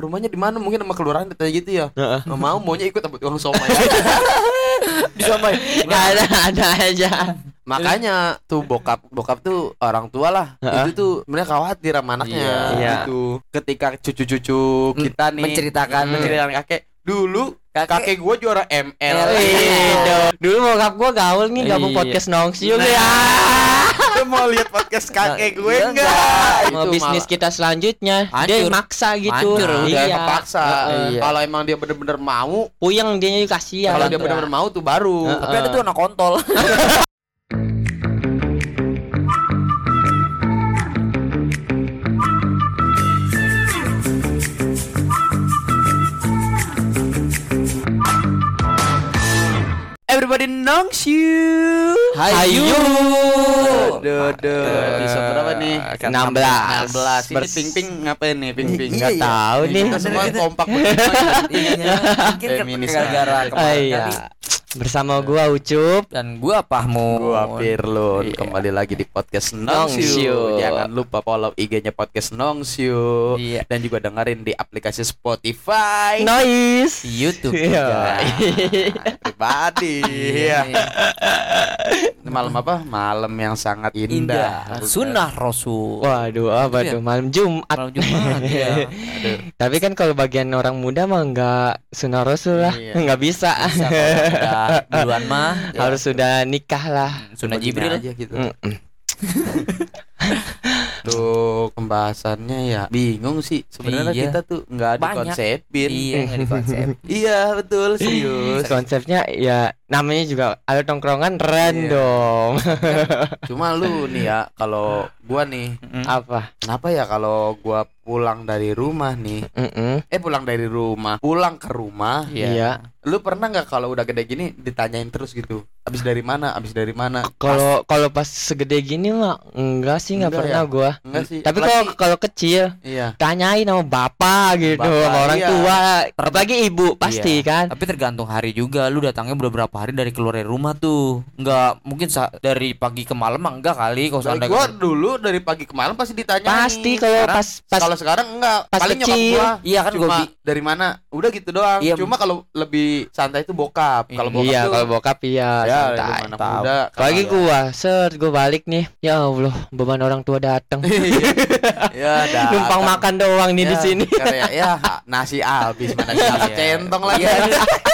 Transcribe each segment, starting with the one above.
rumahnya di mana mungkin sama kelurahan ditanya gitu ya nggak mau maunya ikut dapat uang somai Disomai. ada ada aja. makanya tuh bokap bokap tuh orang tua lah itu tuh mereka khawatir sama anaknya Iya. gitu ketika cucu-cucu kita nih menceritakan. menceritakan kakek dulu kakek, gua juara ML Iya. Dulu bokap gua gaul nih gabung Iya. podcast Nongsiul Nah. ya. Mau lihat podcast kakek gue Iya, enggak? Mau Itu bisnis malah- kita selanjutnya dia maksa gitu. Hancur, udah iya. kepaksa. Iya. Kalau emang dia bener-bener mau, Puyeng dia kasihan. kalau dia bener-bener mau tuh baru. Tapi ada tuh anak kontol. Everybody knows you. Hayu. Duh, duh. Episode berapa nih? 16. 16. Ini Bers- Ping Ping ngapain nih Ping Ping? Nggak Iya. tahu nih. Kita semua kompak. Iya, mungkin gara-gara kemarin iya. Bersama gua Ucup. dan gua Pahmu. Gua Firlun Iya. kembali lagi di podcast Nongsiu. Jangan lupa follow IG-nya podcast Nongsiu Iya. dan juga dengerin di aplikasi Spotify. Noise. YouTube Iya. juga. Pribadi. Iya. Malam apa? Malam yang sangat indah. Indah. Sunnah Rasul. Waduh, apa Itu ya? tuh malam Jumat. Malam Jumat ya. Aduh. Tapi kan kalau bagian orang muda mah nggak sunah rasul lah, Iya. nggak bisa. Bisa udah duluan mah Harus sudah nikah lah. Sunnah Begini Jibril aja gitu. Tuh pembahasannya ya bingung sih. Sebenarnya Iya. kita tuh nggak dikonsepin. Iya nggak di konsep. Iya betul serius. Konsepnya ya namanya juga ada tongkrongan random. Cuma lu nih ya kalau gua nih Apa? kenapa ya kalau gua pulang dari rumah nih Mm-mm. eh pulang dari rumah pulang ke rumah Iya. lu pernah nggak kalau udah gede gini ditanyain terus gitu abis dari mana abis dari mana Kalau kalau pas segede gini mah enggak sih nggak Enggak pernah ya? gua. enggak sih Tapi kalau Apalagi- kalau kecil iya tanyain sama bapak gitu Bapak, sama orang iya. tua apalagi ibu pasti Iya. kan Tapi tergantung hari juga. Lu datangnya beberapa hari dari keluar dari rumah tuh. Nggak mungkin sa- dari pagi ke malam mah enggak kali kalau seandainya gua dulu dari pagi ke malam pasti ditanya pasti kalau pas pas kalau sekarang enggak pas paling nyokap kecil. gua Iya kan cuma gua dari mana udah gitu doang Iya. cuma kalau lebih santai itu bokap kalau bokap iya tuh kalau bokap iya ya santai. tahu. kalau- gua set gua balik nih ya Allah beban orang tua datang ya datang. numpang makan doang nih di Ya, sini karena ya, ya nasi habis mana nasi Iya. centong lagi Iya,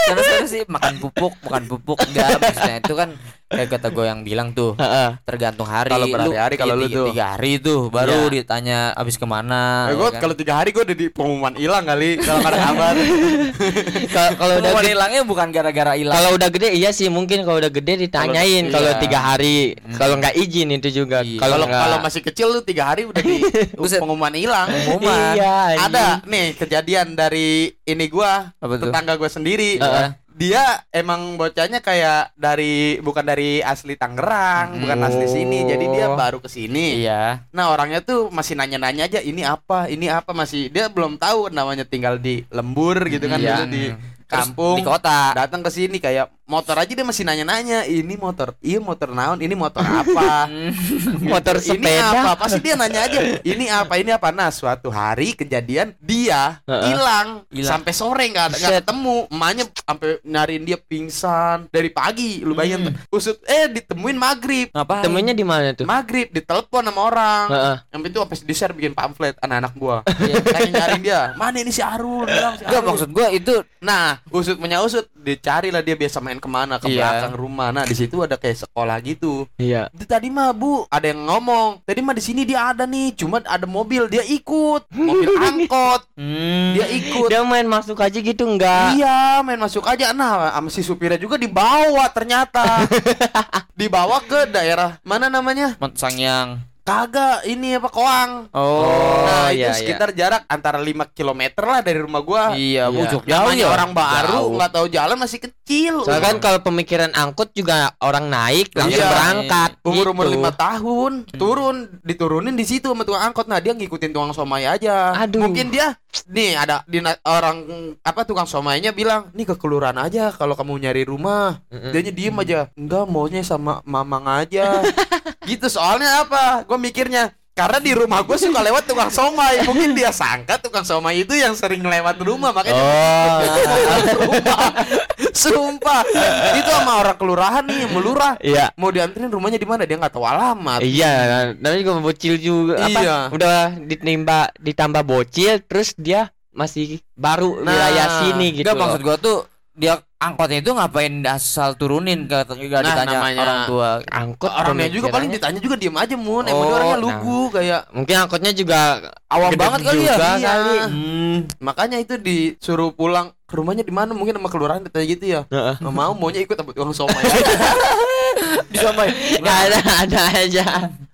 sebenarnya sih makan pupuk, makan pupuk enggak maksudnya itu kan kayak kata gue yang bilang tuh tergantung hari. Kalau berhari-hari kalau iya, lu tuh. tiga hari tuh baru Iya. ditanya abis ke mana. Eh, ya kan? kalau tiga hari gue udah di pengumuman hilang kali kalau ada kabar Kalau udah gede, hilangnya bukan gara-gara hilang. kalau udah gede iya sih mungkin kalau udah gede ditanyain Kalau- iya. tiga hari kalau nggak izin itu juga Iya. kalau masih kecil lu tiga hari udah di Buset. pengumuman hilang Pengumuman. iya anjing. ada nih kejadian dari ini tuh? tetangga gua sendiri Heeh. Dia emang bocahnya kayak dari bukan dari asli Tangerang bukan asli sini jadi dia Oh. baru ke sini Iya. Nah orangnya tuh masih nanya-nanya aja ini apa, ini apa masih dia belum tahu namanya tinggal di lembur gitu kan Iya. dulu di Terus kampung. di kota. Datang ke sini kayak motor aja dia masih nanya-nanya ini motor, iya motor naon, ini motor apa, motor ini sepeda apa, pasti dia nanya aja ini apa, ini apa. Nah suatu hari kejadian dia hilang sampai sore nggak ada nggak ketemu, emaknya sampai nyariin dia pingsan dari pagi, lu bayangin tuh. usut eh ditemuin maghrib, Ngapain? temennya di mana tuh maghrib ditelepon sama orang. Heeh. Yang itu apa di share bikin pamflet anak-anak gua. Kayak nyariin dia. Mana ini si Arul? Bilang si Enggak Arul. maksud gua itu Nah, usut punya usut, dicari lah dia biasa main ke mana ke Iya. belakang rumah. Nah, di situ ada kayak sekolah gitu. iya Itu tadi mah Bu, ada yang ngomong. Tadi mah di sini dia ada nih, cuman ada mobil dia ikut, mobil angkot. hmm, Dia ikut. dia main masuk aja gitu enggak Iya, main masuk aja. Nah, sama si supirnya juga dibawa ternyata. dibawa ke daerah mana namanya? Sangyang. Kagak, ini apa Koang. Oh, nah, iya, itu sekitar jarak antara 5 km lah dari rumah gua. iya, Iya. jauh ya. orang baru nggak tahu jalan masih kecil. Soalnya kan kalau pemikiran angkut juga orang naik langsung Iya. berangkat umur umur gitu. lima tahun turun diturunin di situ sama tukang angkot nah dia ngikutin tukang somai aja Aduh. mungkin dia nih ada di orang apa tukang somainya bilang nih ke kelurahan aja kalau kamu nyari rumah Mm-mm. dia diem aja enggak maunya sama mamang aja gitu soalnya apa gue mikirnya Karena di rumah gue suka lewat tukang somai. Mungkin dia sangka tukang somai itu yang sering lewat rumah makanya Oh. Sumpah. Itu sama orang kelurahan nih, melurah. Iya. Mau dianterin rumahnya di mana dia nggak tahu alamat. Iya, namanya juga bocil juga apa? Iya. Udah ditimba ditambah bocil terus dia masih baru Nah, wilayah sini gitu. Enggak maksud gua tuh dia angkotnya itu ngapain asal turunin gak, gak Nah, ditanya namanya- orang tua. angkot Orangnya juga paling ditanya juga diem aja mun. Emang Oh, orangnya nah. lugu kayak mungkin angkotnya juga Awam banget kali ya. Iya. kali. Hmm. makanya itu disuruh pulang ke rumahnya di mana mungkin sama kelurahan ditanya gitu ya. Heeh. Nggak mau maunya ikut sama tukang somai. Disamai. Nggak ada ada aja.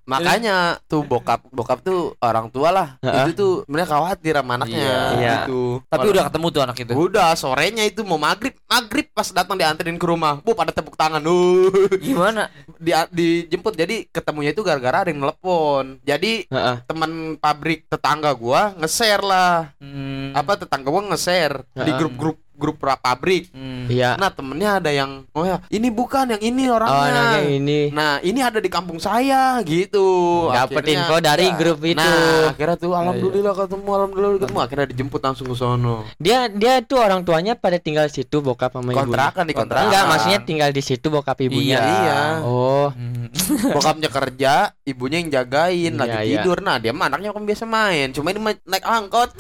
Makanya tuh bokap bokap tuh orang tua lah. Itu tuh mereka khawatir sama anaknya Iya. gitu. Tapi udah ketemu tuh anak itu. Udah sorenya itu mau maghrib maghrib pas datang dianterin ke rumah. Bu pada tepuk tangan. Uh. Gimana? di dijemput jadi ketemunya itu gara-gara ada yang nelpon. Jadi Heeh. teman pabrik tetangga gua nge-share lah. Hmm. Apa tetangga gua nge-share di grup-grup grup pra- pabrik. Hmm. Iya. Nah, temennya ada yang oh ya, ini bukan yang ini Oh, orangnya. anaknya ini. Nah, ini ada di kampung saya gitu. Dapat info dari Nah, grup itu. Nah, akhirnya tuh alhamdulillah ketemu, alhamdulillah ketemu. Akhirnya dijemput langsung ke sono. Dia dia tuh orang tuanya pada tinggal situ bokap sama ibunya. Kontrakan di kontrakan. Enggak, maksudnya tinggal di situ bokap ibunya. Iya. Iya. Oh, Hmm. Bokapnya kerja, ibunya yang jagain, lagi Iya, iya. tidur. Nah, dia mah anaknya kan biasa main. Cuma ini naik angkot.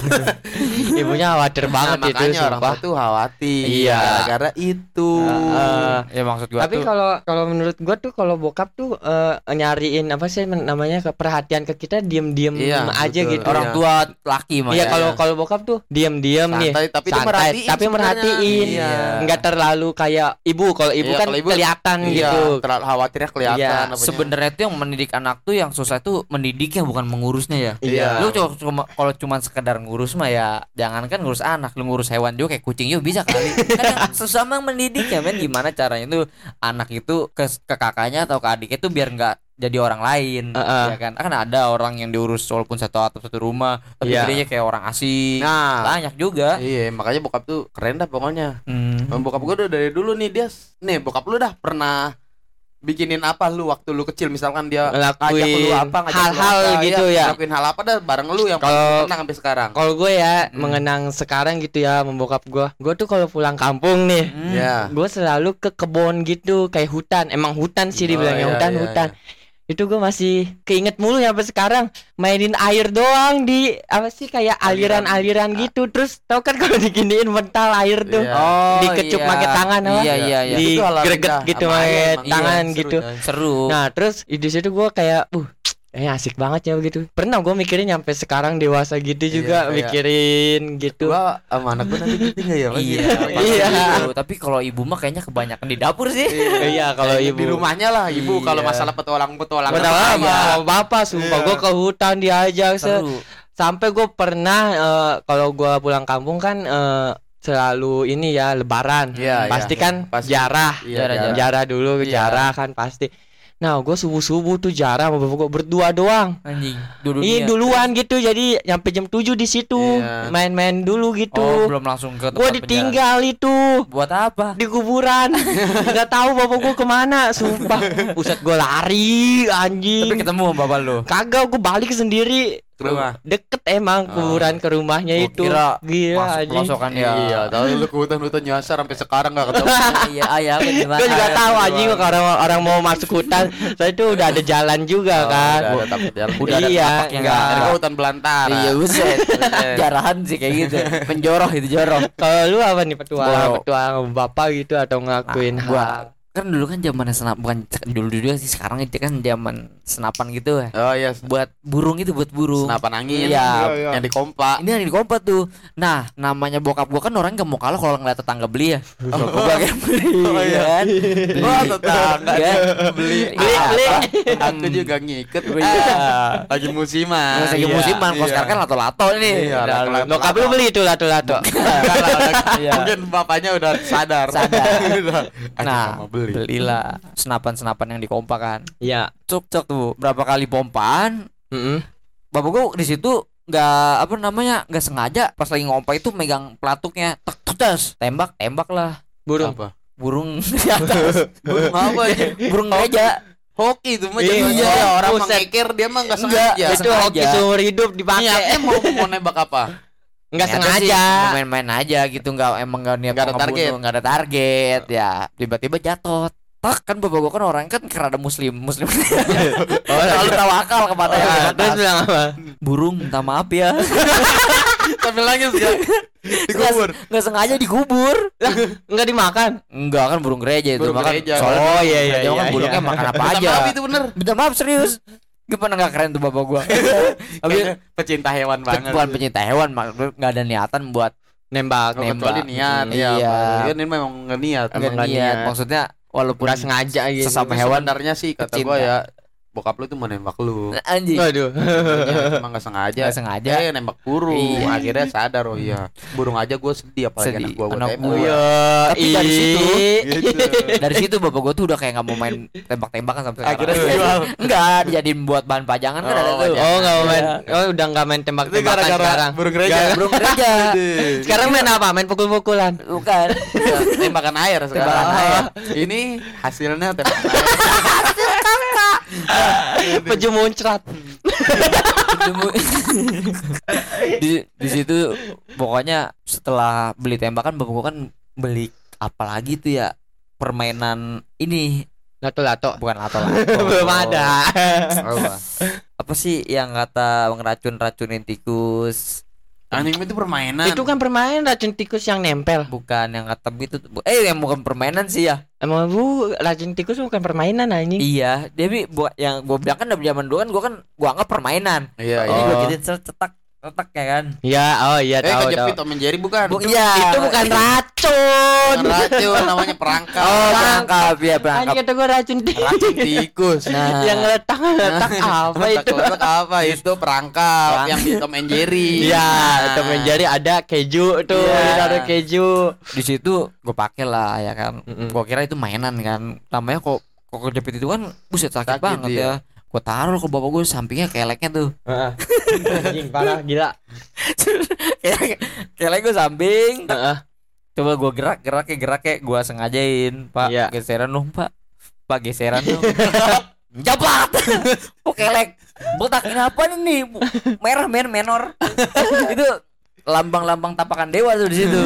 ibunya khawatir banget nah, itu makanya orang tua khawatir. Iya. Gara-gara itu. Heeh. Ya maksud gua Tapi tuh kalau kalau menurut gua tuh kalau bokap tuh eh, nyariin apa sih namanya ke perhatian ke kita diem-diem Iya, aja betul. gitu. orang Iya. tua laki mah Iya ya. kalau kalau bokap tuh diem-diem nih. Santai, tapi Santai, merhatiin tapi sebenarnya. merhatiin. Iya. Enggak terlalu kayak ibu. Kalau ibu Iya, kan kalau ibu- kelihatan Iya, gitu. terlalu khawatirnya kelihatan Iya. Sebenarnya tuh yang mendidik anak tuh yang susah tuh mendidiknya bukan mengurusnya ya. Iya. Lu cuma cuma- kalau cuma sekedar ngurus mah ya jangan kan ngurus anak, lu ngurus hewan juga kayak kucing juga bisa kali. kan mah mendidik ya men gimana caranya tuh anak itu ke, ke kakaknya atau ke adiknya tuh biar nggak jadi orang lain Heeh. ya kan kan ada orang yang diurus walaupun satu atap satu rumah tapi Iya. gedenya kayak orang asing Nah, banyak juga Iya, makanya bokap tuh keren dah pokoknya. Hmm. Bokap gue udah dari dulu nih dia, nih bokap lu dah pernah bikinin apa lu waktu lu kecil misalkan dia ngajak lu Ngelakuin apa ngajak lu hal-hal apa, gitu ya. ngelakuin hal apa dah bareng lu yang paling tenang sampai sekarang Kalau gue ya Hmm. mengenang sekarang gitu ya membokap gue. Gue tuh kalau pulang kampung nih, Hmm. ya gue selalu ke kebun gitu kayak hutan. Emang hutan sih dibilangnya Oh, iya, hutan iya, hutan. Itu gue masih keinget mulu ya sampai sekarang mainin air doang di apa sih kayak aliran-aliran gitu. Terus tau kan kalau diginiin mental air tuh. Iya. Oh, Dikecup iya. pakai tangan apa? Iya iya iya. Di Itu hal greget indah gitu sama air, pakai tangan Iya, seru, gitu. Seru. Nah terus di situ gue kayak, uh, eh asik banget ya begitu. Pernah gue mikirin nyampe sekarang dewasa gitu juga kayak- mikirin gitu. gua sama anak gua nanti gitu nggak ya Mas? Iya, Iya. gitu. Tapi kalau ibu mah kayaknya kebanyakan di dapur sih. Iya kalau Kayaknya ibu di rumahnya lah ibu kalau Iya. masalah petualang petualang sama apa? Bapak sumpah Iya. gue ke hutan diajak se sampai gue pernah eh, kalau gue pulang kampung kan eh, selalu ini ya lebaran. Iya, pasti iya. kan Pasti. jarah. Iya, Jarah, jarah. Jarah dulu Iya. jarah kan pasti. Nah, gue subuh-subuh tuh jarah sama bapak gue berdua doang. Anjing. Dulu Ini duluan gitu jadi nyampe jam 7 di situ Iya. main-main dulu gitu. Oh, belum langsung ke gue ditinggal itu. Buat apa? di kuburan nggak tahu bapak gue ke mana sumpah pusat gue lari anjing Tapi ketemu bapak lu. kagak gue balik sendiri Ke rumah. deket emang kuburan ke rumahnya Gua itu kira gila Masuk anjing pelosokan ya. Iya, tahu lu ke hutan-hutan nyasar sampai sekarang nggak ketemu. Iya, ayah aku gimana? gue juga tahu anjing kalau orang orang mau masuk hutan saya itu udah ada jalan juga Oh, kan udah ada jalan. Udah ada Iya, enggak. gua hutan belantara. Iya, buset. Jarahan sih kayak gitu. Menjoroh itu joroh. kalau lu apa nih petualang petualang bapak gitu atau ngelakuin Nah, hal gua kan dulu kan zamannya senap bukan dulu dulu sih sekarang itu kan zaman senapan gitu ya. Oh iya, buat burung itu buat burung senapan angin. Iya, yang di kompa. ini yang di kompat tuh nah namanya bokap gua kan orang gak mau kalah kalau ngeliat tetangga beli ya bokap gua yang beli Oh, iya. ya kan Wah, tetangga Iya. beli. Beli, beli. Aku juga ngikut. Iya. Lagi musiman. Lagi Iya, musiman kalau iya. sekarang kan lato-lato ini Iya, lato-lato. Bokap lu beli itu lato-lato. Iya. Mungkin bapaknya udah sadar. Sadar. "Anjing, nah sama beli. belilah senapan-senapan yang di kompa kan Iya. cuk cuk tuh berapa kali pompaan Heeh. bapak gua di situ nggak apa namanya nggak sengaja pas lagi ngompa itu megang pelatuknya tek tes tembak tembak lah Burung. Apa? burung di atas Burung apa ya? burung gereja Hoki itu mah Iya, iya. orang mengeker dia mah enggak Enggak, sengaja. Itu hoki seumur hidup dipakai. Niatnya mau mau nembak apa? Enggak sengaja. main-main aja gitu nggak emang nggak niat Nggak ada target. nggak ada target ya tiba-tiba jatuh tak kan bapak gua kan orang kan karena muslim muslim Oh, selalu tawakal kepada yang di Ya, atas. terus bilang apa? burung minta maaf ya Sambil nangis ya. Dikubur. nggak sengaja dikubur Lah, enggak dimakan. enggak kan burung gereja itu Burung makan gereja. soalnya Oh, iya, iya, gereja kan iya, burungnya iya. makan apa Minta aja maaf itu bener. minta maaf serius Gue pernah gak keren tuh bapak gue Tapi pecinta hewan banget Bukan pecinta hewan Gak ada niatan buat Nembak. oh, Nembak niat ya, Iya, iya. Kan ini memang gak niat Gak niat. niat. Maksudnya Walaupun Gak sengaja gitu Sesama iya, hewan Sebenarnya sih kata gue ya bokap lu tuh mau nembak lu. anjing Waduh. Sebenarnya Emang nggak sengaja. nggak sengaja Ya nembak burung. Iya. Akhirnya sadar oh iya. Burung aja gua sedih apalagi Sedih. anak gua buat Anak tembak. gua. Iya. Tapi dari situ, Gitu. dari situ bapak gua tuh udah kayak nggak mau main tembak-tembakan sampai sekarang Akhirnya dijual. enggak dijadiin buat bahan pajangan kan ada Oh, tuh Oh, enggak mau main. Iya. Oh, udah enggak main tembak-tembakan sekarang. burung gereja. burung gereja Sekarang main apa? Main pukul-pukulan. bukan tembakan air sekarang. Tembakan air. Ini hasilnya tembakan air. Peju muncrat. Di di situ pokoknya setelah beli tembakan bapak gua kan beli apa lagi tuh ya permainan ini Lato-lato. bukan lato Belum ada. Apa? apa sih yang kata ngeracun racunin tikus Anime itu permainan. Itu kan permainan racun tikus yang nempel. bukan yang kata gitu bu- eh yang bukan permainan sih ya Emang bu racun tikus bukan permainan anjing. iya tapi buat yang gua bilang kan dari zaman dulu kan gua kan gua anggap permainan Iya, ini iya. gua gitu cetak cetak ya kan Iya, oh iya Eh, tahu tahu. kejepit Tom and Jerry bukan? Bu- iya Itu bukan racun. Bukan racun namanya perangkap. oh perangkap ya Anjing perangkap kata gua racun tikus. Racun tikus. nah yang letak letak apa itu? Letak apa? Itu perangkap Perang- yang di Tom and Jerry. Iya, itu menjadi ada keju tuh, Iya. ditaruh keju. di situ gue pakai lah ya kan gua kira itu mainan kan namanya kok kok kejepit itu kan buset sakit, Sakit, banget iya. ya gue taruh ke bapak gue sampingnya keleknya tuh. Anjing parah gila. kelek kelek gue samping. Heeh. coba gue gerak gerak ya gerak ya. Gue sengajain pak. Iya. geseran dong pak. Pak geseran dong. Jabat, kok kelek, botak ini? Apa nih, merah men menor, itu lambang-lambang tapakan dewa tuh di situ.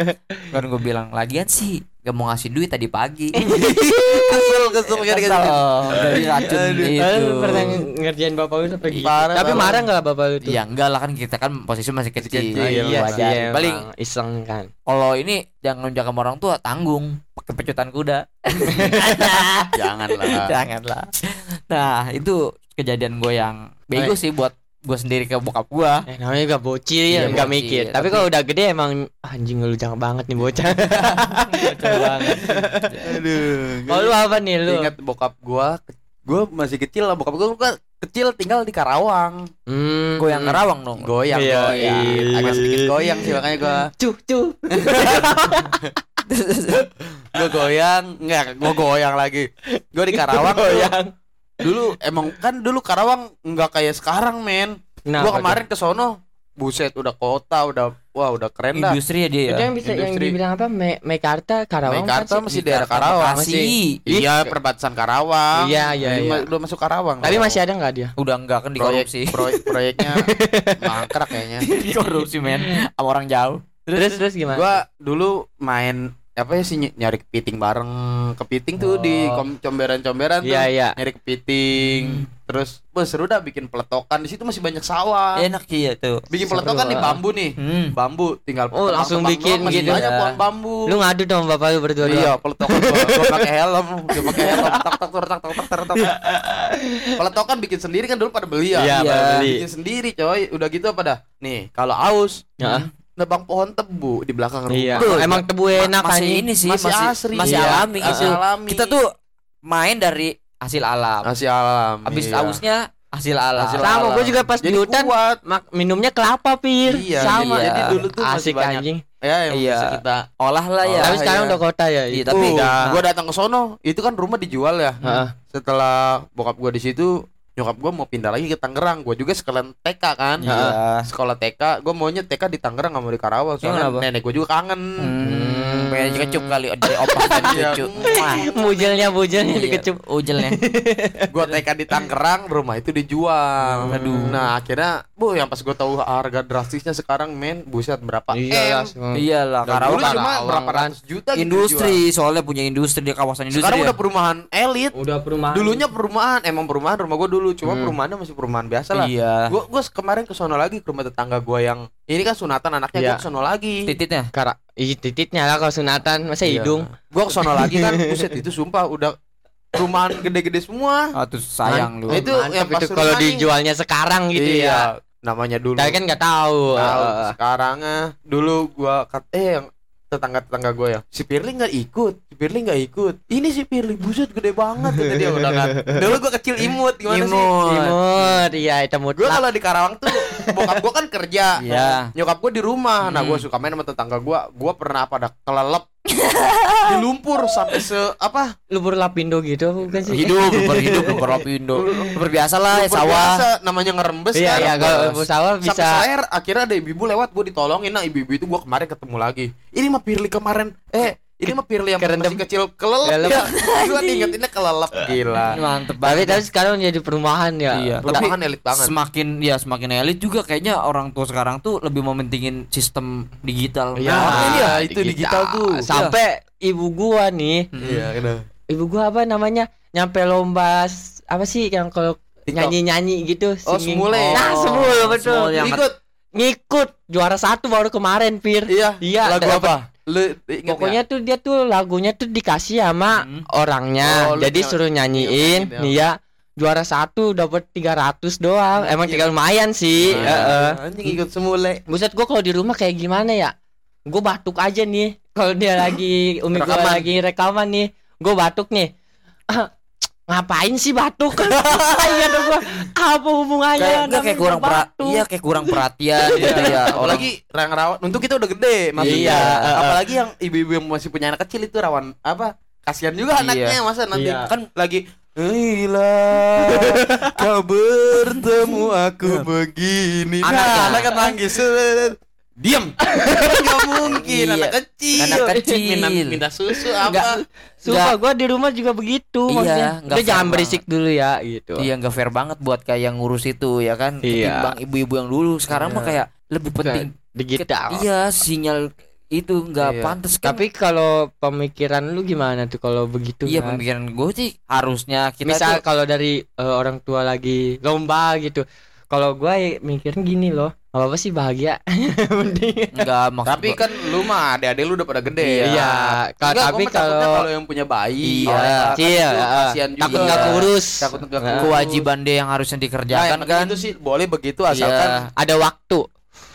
kan gue bilang lagian sih, gak mau ngasih duit tadi pagi. Kesel kesel kayak Kesel, gitu. dari racun Aduh. itu. Pernah ngerjain bapak lu sampai gitu. Tapi marah enggak bapak lu tuh? Ya enggak lah kan kita kan posisi masih kecil. Oh, iya wajar. sih, Paling iseng kan. kalau ini jangan sama orang tua tanggung pakai pecutan kuda. Jangan lah. Janganlah. Nah, itu kejadian gue yang bego sih buat gue sendiri ke bokap gue. Eh, namanya juga bocil ya, Iya, enggak bocil. mikir. Tapi Tapi- kalau udah gede emang anjing lu jangan banget nih bocah. Aduh. Kalau lu apa nih lu? Ingat bokap gua, gua masih kecil lah. Bokap gua kan kecil tinggal di Karawang. Hmm. Gue yang Karawang dong. Goyang, Iya, goyang. iya. Agak sedikit goyang sih makanya gua cuh cuh. gua goyang, enggak, gua goyang lagi. Gua di Karawang. Goyang. Dulu emang kan dulu Karawang enggak kayak sekarang, men. Nah, gua kemarin ke sono, buset udah kota, udah wah udah keren dah. Industri ya dia. itu ya. yang bisa yang Industri. dibilang apa? Me Mekarta, Karawang Mekarta kan sih? masih daerah Karawang. Bekasi. Iya, perbatasan Karawang. Iya, iya, iya. Udah masuk Karawang. Tapi masih ada nggak dia? Udah enggak kan proyek dikorupsi. proyek proyeknya mangkrak kayaknya. dikorupsi men sama orang jauh. Terus terus gimana? Gua dulu main apa ya sih nyari kepiting bareng. Kepiting tuh oh. di comberan-comberan iya, tuh yeah, yeah. nyari kepiting. Hmm. terus wah seru dah bikin peletokan. Di situ masih banyak sawah. Enak iya tuh. Bikin seru peletokan di bambu nih. Hmm. bambu tinggal oh langsung bikin masih gitu. banyak pohon iya. bambu. Lu ngadu dong bapak lu berdua iya peletokan gua. Pakai helm. Gua pakai helm. Tak tak tak tak tak tak tak peletokan bikin sendiri kan dulu pada beli ya? Iya, iya. bikin sendiri coy. Udah gitu apa dah? Nih kalau aus ya nebang pohon tebu di belakang rumah Iya. Tuh, Emang tebu enak masih anjing. ini sih Masih masih asri. masih Iya. alami Masih gitu. alami. Kita tuh main dari hasil alam. masih alam Habis iya. ausnya hasil alam. Hasil Sama alam. gue juga pas di Jadi hutan kuat minumnya kelapa pir. Iya, Sama. iya. Jadi dulu tuh masih Asik banyak. anjing. ya yang Iya. bisa kita Olah lah ya. Tapi sekarang iya. udah kota ya. Iya, tapi- udah. gua datang ke sono itu kan rumah dijual ya Heeh. setelah bokap gua di situ nyokap gue mau pindah lagi ke Tangerang gue juga sekalian TK kan Iya. sekolah TK gue maunya TK di Tangerang nggak mau di Karawang soalnya kenapa? nenek gue juga kangen Hmm, pengen kecup kali dari opa dan Iya. cucu. Wah. Mujelnya mujelnya Iya, dikecup. Ujelnya. gue TK di Tangerang rumah itu dijual Aduh. nah akhirnya bu yang pas gue tahu harga drastisnya sekarang men buset berapa Iya, m Iyalah, Karawang dulu cuma Karawang berapa kan. ratus juta gitu industri soalnya punya industri di kawasan industri. sekarang ya. udah perumahan elit Udah perumahan. dulunya perumahan emang perumahan rumah gue dulu cuma perumahannya masih perumahan biasa lah Iya. gue gue kemarin ke sono lagi ke rumah tetangga gue yang ini kan sunatan anaknya Iya. gue ke sono lagi Tititnya. Kara, ih tititnya lah kalau sunatan masa Iya. hidung. gue ke sono lagi kan buset itu sumpah udah perumahan gede-gede semua Ah, tuh sayang lu. Nah, itu Mantap yang itu kalau dijualnya sekarang gitu iya, ya. namanya dulu Tapi kan nggak tahu. Tahu, sekarang ah, dulu gua kat eh yang tetangga tetangga gue ya si Pirli nggak ikut Pirli nggak ikut. Ini si Pirli buset gede banget kata dia udah kan. Dulu gua kecil imut gimana sih? Imut. Imut, iya itu gue kalau di Karawang tuh bokap gua kan kerja. Iya. nyokap gua di rumah. Nah Hmm. gua suka main sama tetangga gua. Gua pernah pada kelelep. Di lumpur sampai se apa? Lubur lapindo gitu bukan sih? Hidup, berhidup, berlapindo. Berbiasa lah ya lumpur sawah. biasa, namanya ngerembes Iya, kan iya kalau lubur sawah Sampai bisa. saya akhirnya ada ibu-ibu lewat gue ditolongin. Nah ibu-ibu itu gue kemarin ketemu lagi. Ini mah Pirli kemarin. Eh ini mah Pirli yang Kerendam. masih kecil kelelep Kelelep. ya gue diingetinnya kelelep gila Mantep tapi banget. tapi sekarang jadi perumahan ya. Iya. perumahan elit banget Semakin ya semakin elit juga kayaknya orang tua sekarang tuh lebih mementingin sistem digital. Iya, Nah, ini ya. itu digital tuh. Sampai ibu gua nih, iya kenapa ibu gua apa namanya? Nyampe lomba s- apa sih yang kalau TikTok. nyanyi-nyanyi gitu Oh, singing. semule. Nah, Oh, semul betul. yang- ikut Ngikut juara satu baru kemarin, Pir. iya Iya, lagu dapet- apa lu Pokoknya tuh dia tuh lagunya tuh dikasih sama Hmm. orangnya. Oh, Jadi suruh nyanyiin, nyanyiin, nih ya. Juara satu dapat 300 doang. Emang Anjir. tinggal lumayan sih. nggak? Heeh. Ah, anjing ikut semule Buset gua kalau di rumah kayak gimana ya? Gue batuk aja nih. Kalau dia lagi umi gua lagi rekaman nih, gue batuk nih. Ngapain sih batuk? Iya dong gua. Apa hubungannya? Kayak kayak kurang perhatian, iya kayak kurang perhatian gitu ya. Orang apalagi yang rawan untuk kita udah gede maksudnya Iya, apalagi yang ibu-ibu yang masih punya anak kecil itu rawan apa kasihan juga Iya. anaknya masa nanti Iya. kan lagi Hilang kau bertemu aku begini Anaknya. nah, anak kan nangis Diam Gak mungkin Iya. Anak kecil Anak kecil. Minta, minta susu apa Sumpah gua di rumah juga begitu Iya, maksudnya. nggak Dia jangan fair berisik dulu ya gitu. Iya nggak fair banget buat kayak yang ngurus itu ya kan Iya. ketimbang ibu-ibu yang dulu sekarang mah Iya. kayak lebih penting digital. iya sinyal itu nggak Iya. pantas kan Tapi kalau pemikiran lu gimana tuh kalau begitu iya kan? pemikiran gue sih harusnya kita Misal tuh kalau dari eh, orang tua lagi lomba gitu. Kalau gua ya mikirnya gini loh. Apa apa sih bahagia. Mending. nggak maksud Tapi gua- kan lu mah adik-adik lu udah pada gede ya Iya, ka- Enggak, tapi kalau kalau yang punya bayi Iya, tua kan juga. takut nggak kurus. Takut nggak Nah, kurus. kewajiban dia yang harusnya Nah, dikerjakan yang kan itu sih boleh begitu asalkan Iya. Ada waktu.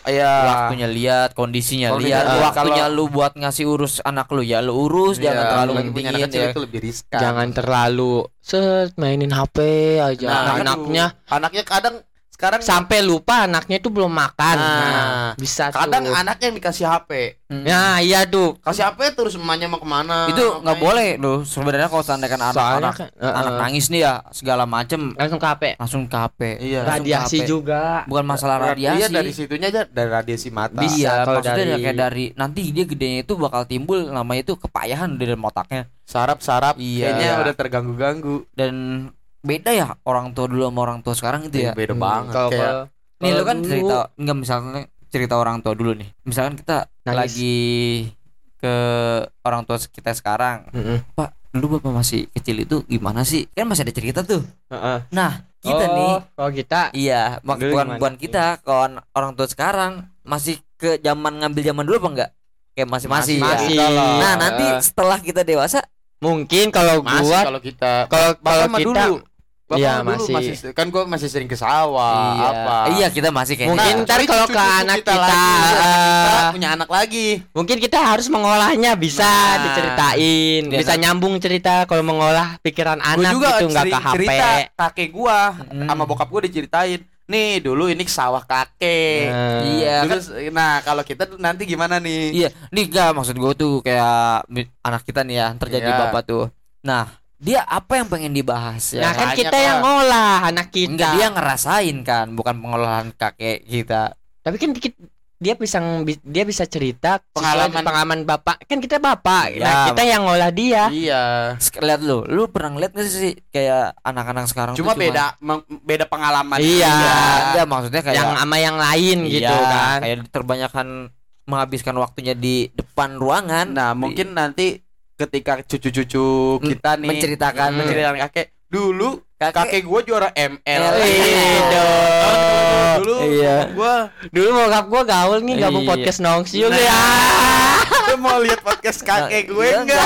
ya waktunya lihat kondisinya Kondisi- lihat ah, waktunya kalau- lu buat ngasih urus anak lu ya lu urus Iya, jangan terlalu kecil ya itu lebih riskan. Jangan terlalu set mainin HP aja. Nah, anaknya anaknya kadang sekarang sampai lupa anaknya itu belum makan. Nah, Nah, bisa kadang tuh. anaknya yang dikasih HP. Hmm. Nah, iya tuh. Kasih HP terus emaknya mau ke mana? itu nggak boleh loh sebenarnya kalau seandainya kan Soalnya anak-anak kan, eh, anak eh, nangis nih ya segala macem langsung ke HP. langsung ke HP Iya. Radiasi HP. juga. bukan masalah radiasi Iya dari situnya aja dari radiasi mata. Bisa. Iya, kalau maksudnya dari- kayak dari nanti dia gedenya itu bakal timbul namanya itu kepayahan di dalam otaknya Sarap-sarap Iya. kayaknya udah terganggu-ganggu. dan beda ya orang tua dulu sama orang tua sekarang itu ya. Beda Hmm, banget kalau- kayak kalau- Nih lu kan dulu- cerita enggak misalnya cerita orang tua dulu nih. Misalkan kita Nangis. lagi ke orang tua kita sekarang. Mm-mm. Pak, dulu Bapak masih kecil itu gimana sih? Kan masih ada cerita tuh. Heeh. Nah, kita Oh, nih kalau kita iya, bukan gimana? bukan kita, kawan orang tua sekarang masih ke zaman ngambil zaman dulu apa enggak? Kayak masih masih. ya. masih. Nah, nanti setelah kita dewasa mungkin kalau masih gua kalau kita kalau kalau kita dulu. Bapak Iya, masih. masih kan gua masih sering ke sawah iya. apa. Iya, kita masih kayak Mungkin Nah, ntar tapi kalau ke anak kita kita, lagi, kita eh, punya anak lagi. mungkin kita harus mengolahnya bisa Nah. diceritain, Iya, bisa kan? nyambung cerita kalau mengolah pikiran Gua anak juga gitu nggak ke HP. cerita kakek gua Hmm. sama bokap gua diceritain. Nih dulu ini sawah kakek. Nah, Iya, Dulu, kan nah kalau kita tuh nanti gimana nih? Iya, nih gak maksud gue tuh kayak anak kita nih ya terjadi Iya. bapak tuh. Nah, dia apa yang pengen dibahas ya Nah kan banyak kita yang lah. ngolah anak kita. Enggak dia ngerasain kan, bukan pengolahan kakek kita. Tapi kan dikit dia bisa dia bisa cerita Pengalaman. pengalaman bapak kan kita bapak Ya, nah kita yang ngolah dia Iya. Lihat lu, lu pernah ngeliat gak sih kayak anak-anak sekarang Cuma beda meng- beda pengalaman. Iya. Ya, maksudnya kayak yang sama yang lain gitu Iya, kan Kayak terbanyakan menghabiskan waktunya di depan ruangan. Nah, mungkin nanti ketika cucu-cucu kita nih menceritakan menceritakan kakek dulu Kakek- kakek gua juara ML. Eh, dong. Dulu Iya. gua dulu bokap gua gaul nih gabung Iya. podcast nongsiul Nah. ya Lu mau lihat podcast kakek gue Iya, enggak?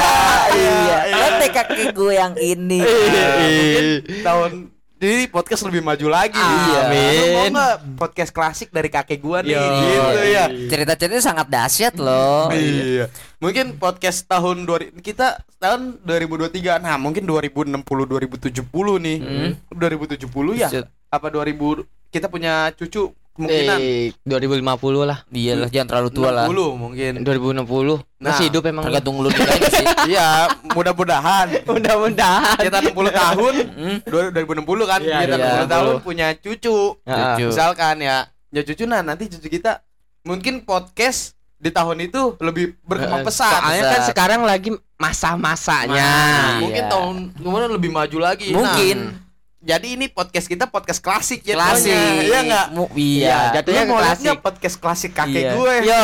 Iya. Nanti kakek gue yang ini. Mungkin tahun jadi podcast lebih maju lagi. Iya. Lu mau Amin. nggak podcast klasik dari kakek gua nih? Yo. Gitu ya. Cerita-cerita sangat dahsyat loh. Iya. Mungkin podcast tahun 2000 kita tahun 2023. Nah, mungkin 2060 2070 nih. Hmm. 2070 ya? Apa 2000 kita punya cucu kemungkinan eh 2050 lah Iya lah, jangan terlalu tua lah. 60 mungkin. 2060 Nah, masih hidup emang Tergantung lu sih. Iya, mudah-mudahan. mudah-mudahan Kita 60 tahun, Hmm. 2060 kan, Iya, kita iya. 60 tahun punya cucu. Cucu. Misalkan ya, ya cucu nah nanti cucu kita mungkin podcast di tahun itu lebih berkembang pesat. Soalnya kan pesat. sekarang lagi masa-masanya. Nah, mungkin Iya. tahun kemudian lebih maju lagi. Mungkin. Nah, jadi ini podcast kita podcast klasik ya Klasik. Iya enggak? Mu- Iya, Iya. jatuhnya mau ke lihat klasik. nggak podcast klasik kakek Iya. gue? Yo,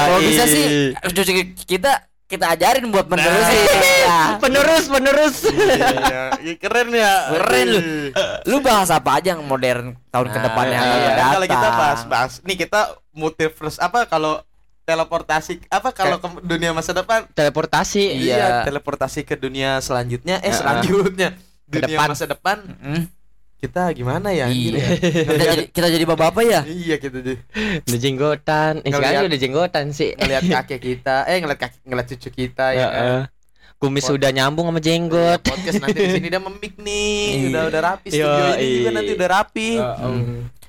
Kalau bisa ih. sih kita kita ajarin buat menerusin. Ya. penerus penerus. Iya, iya, keren ya. Keren lu. Lu bahas apa aja yang modern tahun ke Nah, akan iya. datang. Kalau kita bahas-bahas, nih kita multiverse apa kalau teleportasi apa kalau ke dunia masa depan? Teleportasi. Iya. Iya, teleportasi ke dunia selanjutnya. Eh, selanjutnya dunia depan. masa depan Hmm. kita gimana ya? Iya. ya? kita jadi kita jadi bapak-bapak ya? Iya gitu deh. Udah jenggotan. Eh, sekarang Ngeliat- udah jenggotan sih. Ngelihat kakek kita, eh ngeliat kakek ngeliat cucu kita ya. Heeh. Kumis Pot- udah nyambung sama jenggot. Iya, podcast nanti di sini udah memik nih, Iya. udah udah rapi studio Yo, ini juga nanti udah rapi. Heeh.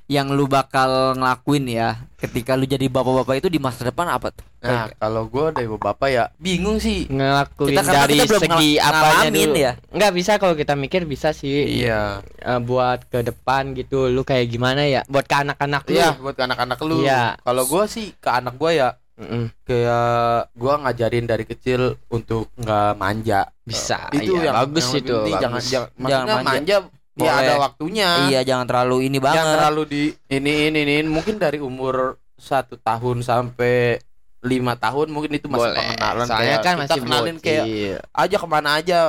Yang lu bakal ngelakuin ya ketika lu jadi bapak-bapak itu di masa depan apa tuh? Nah, kalau gue dari bapak ya bingung sih. ngelakuin Kita- karena dari kita segi apanya dulu ya. nggak bisa kalau kita mikir bisa sih Iya. Eh, buat ke depan gitu lu kayak gimana ya buat ke anak-anak lu Iya, buat ke anak-anak lu. Iya. Kalau gue sih ke anak gue ya Mm-mm. kayak gua ngajarin dari kecil untuk nggak manja. bisa itu iya, yang bagus yang itu jangan bagus. jangan, Jangan maksudnya manja. manja, ya Boleh. ada waktunya. Iya, jangan terlalu ini banget. Jangan terlalu di ini ini ini mungkin dari umur satu tahun sampai lima tahun mungkin itu masih boleh pengenalan soalnya kayak kan kita masih kenalin bocil. kayak aja ke mana aja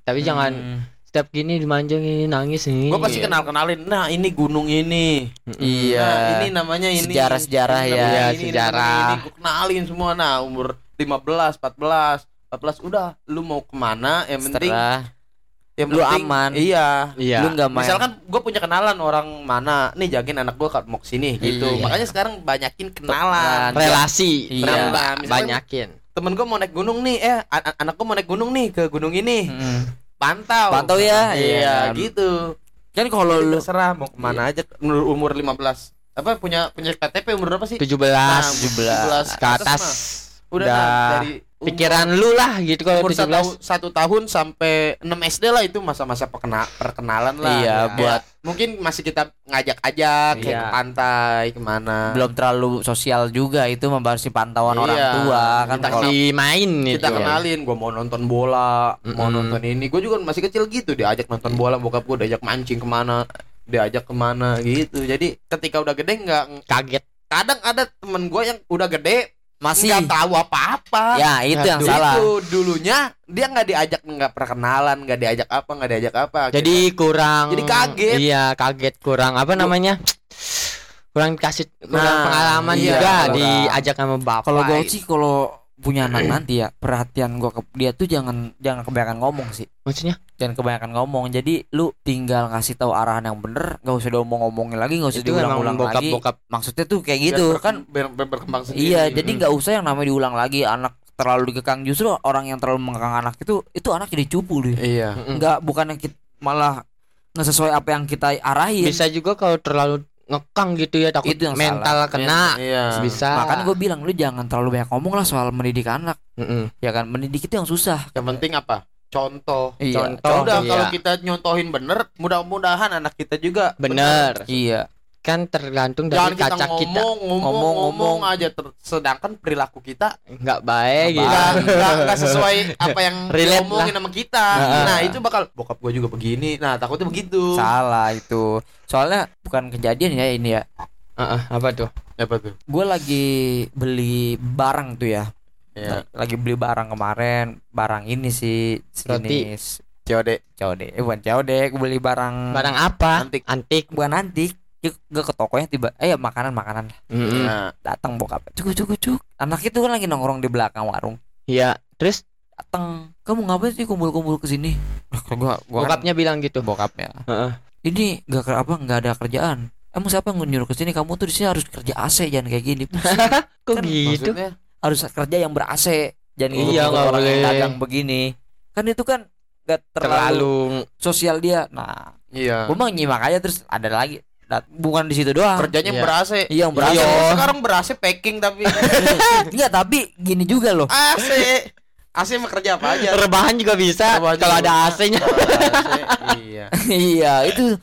tapi jangan Hmm. setiap gini dimanja gini nangis nih gue pasti kenal kenalin nah ini gunung ini Iya. nah ini namanya ini Sejarah-sejarah Ini ya. Iya, ini, ini sejarah. namanya ini gue kenalin semua nah umur 15 14 14 udah lu mau ke mana yang penting Setelah yang lu penting- aman. iya iya lu nggak main. Misalkan gue punya kenalan orang mana nih jagain anak gue mau ke sini gitu. Iya. Makanya sekarang banyakin kenalan. relasi Iya. nambah, Nah, misalkan- banyakin Temen gue mau naik gunung nih, eh an- an- anak gue mau naik gunung nih ke gunung ini. Hmm. Pantau. Pantau ya. Iya, Iya. gitu. Kan kalau lu terserah mau ke mana aja umur umur 15. Apa punya punya KTP umur berapa sih? 17 Nah, 17 ke atas Udah Udah. nah, umur- pikiran lu lah gitu kalau umur 17 satu, satu tahun sampai 6 SD lah itu masa-masa perkena- perkenalan lah. Iya, Ya, buat- mungkin masih kita ngajak-ajak kayak Iya. ke pantai ke mana. belum terlalu sosial juga itu membatasi pantauan Iya. orang tua kan Kita kalau main kita itu. kenalin gue mau nonton bola mau Mm-mm. nonton ini gue juga masih kecil gitu diajak nonton bola bokap gue diajak mancing ke mana diajak ke mana gitu jadi ketika udah gede nggak kaget kadang ada temen gue yang udah gede masih nggak tahu apa-apa ya itu yang Aduh. salah itu dulunya dia nggak diajak nggak perkenalan nggak diajak apa nggak diajak apa jadi kurang Jadi kaget. iya kaget kurang apa namanya kurang kasih kurang Nah, pengalaman iya, juga kurang. diajak sama bapak kalau gue sih kalau punya anak nanti ya perhatian gue ke dia tuh jangan jangan kebanyakan ngomong sih. Maksudnya? Jangan kebanyakan ngomong. Jadi lu tinggal kasih tahu arahan yang bener gak usah diomong-omongin lagi gak usah itu emang diulang-ulang bokap lagi. bokap maksudnya tuh kayak gitu. berkem- kan biar- biar berkembang sendiri. iya jadi Mm. nggak usah yang namanya diulang lagi. Anak terlalu dikekang justru orang yang terlalu mengekang anak itu itu anak jadi cupu deh. Iya. Nggak bukan yang kita malah nggak sesuai apa yang kita arahin. Bisa juga kalau terlalu ngekang gitu ya takut Itu yang mental kena iya bisa makanya gue bilang lu jangan terlalu banyak ngomong lah soal mendidik anak Mm-mm. ya kan mendidik itu yang susah yang penting apa contoh. Iya, Contoh. Udah iya. kalau kita nyontohin bener, mudah-mudahan anak kita juga Bener. Iya. Kan tergantung Jangan dari kita kaca kita. ngomong, ngomong, Ngomong, ngomong, ngomong. aja ter- sedangkan perilaku kita Nggak baik Nggak gitu. nggak nggak nggak sesuai apa yang ngomongin sama kita. Nah. Nah, itu bakal bokap gua juga begini. Nah, takutnya begitu. Salah itu. Soalnya bukan kejadian ya ini ya. Heeh, apa tuh? Apa tuh? Gue lagi beli barang tuh ya. Ya, Lagi beli barang kemarin, barang ini sih sejenis COD. COD. Eh bukan COD, gue beli barang Barang apa? Antik. Antik. bukan antik. Gue ke tokonya tiba, eh ya makanan makanan Mm-mm. Nah, datang bokap cuk cuk cuk anak itu kan lagi nongkrong di belakang warung Iya. Terus datang kamu ngapain sih kumpul-kumpul ke sini gua gua kan bokapnya bilang gitu. bokapnya Heeh. ini gak apa nggak ada kerjaan emang siapa yang nyuruh ke sini kamu tuh di sini harus kerja AC jangan kayak gini Kok Kan gitu? maksudnya harus kerja yang ber AC jangan Iya, nggak orang yang boleh. dagang begini kan itu kan gak terlalu, Terlalu sosial dia nah iya. gua mah nyimak aja terus ada lagi bukan di situ doang Kerjanya Iya. ber-AC. iya yang ber AC Iya, sekarang ber-AC packing tapi Iya tapi gini juga loh AC. AC mah kerja apa aja? rebahan juga bisa kalau ada. AC-nya. Kalau ada AC, Iya. iya itu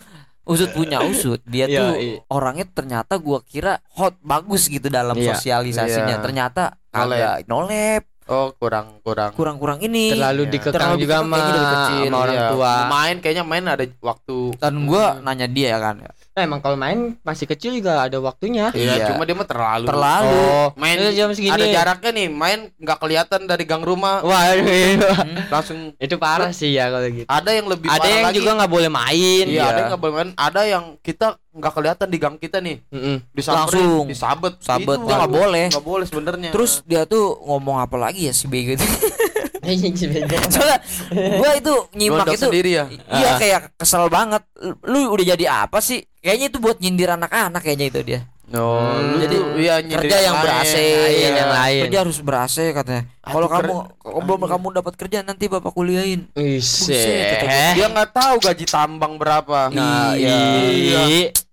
usut punya usut dia Iya, tuh iya. orangnya ternyata gua kira hot bagus gitu dalam Iya. sosialisasinya Iya. ternyata agak nolep Oh, kurang kurang. kurang kurang ini Terlalu Iya. dikekang Terlalu juga sama, kecil, sama orang Iya. tua. Main kayaknya main ada waktu. dan gua Hmm. nanya dia ya kan Nah, emang kalau main masih kecil juga ada waktunya. Iya, Iya. cuma dia mah terlalu. terlalu Oh, Main itu jam segini. ada jaraknya nih, main nggak kelihatan dari gang rumah, Wah, aduh, Hmm. langsung itu parah sih ya kalau gitu. ada yang lebih Ada parah yang lagi. juga nggak boleh main. Iya, ada yang nggak boleh main. Ada yang kita nggak kelihatan di gang kita nih, Mm-mm. disamperin, Langsung. disabet, Sabet, Itu nggak boleh. nggak boleh sebenarnya. terus dia tuh ngomong apa lagi ya si bego itu Beda. soalnya gua itu nyimak Gondok itu sendiri ya. iya kayak kesel banget lu udah jadi apa sih kayaknya itu buat nyindir anak-anak kayaknya itu dia Oh, Hmm, jadi iya, nyindir kerja yang lain. ber-AC Iya, yang lain. kerja harus ber-AC katanya kalau kamu kalau belum kamu dapat kerja nanti bapak kuliahin gua. Buset. Dia nggak tahu gaji tambang berapa. Nah, Iya. iya.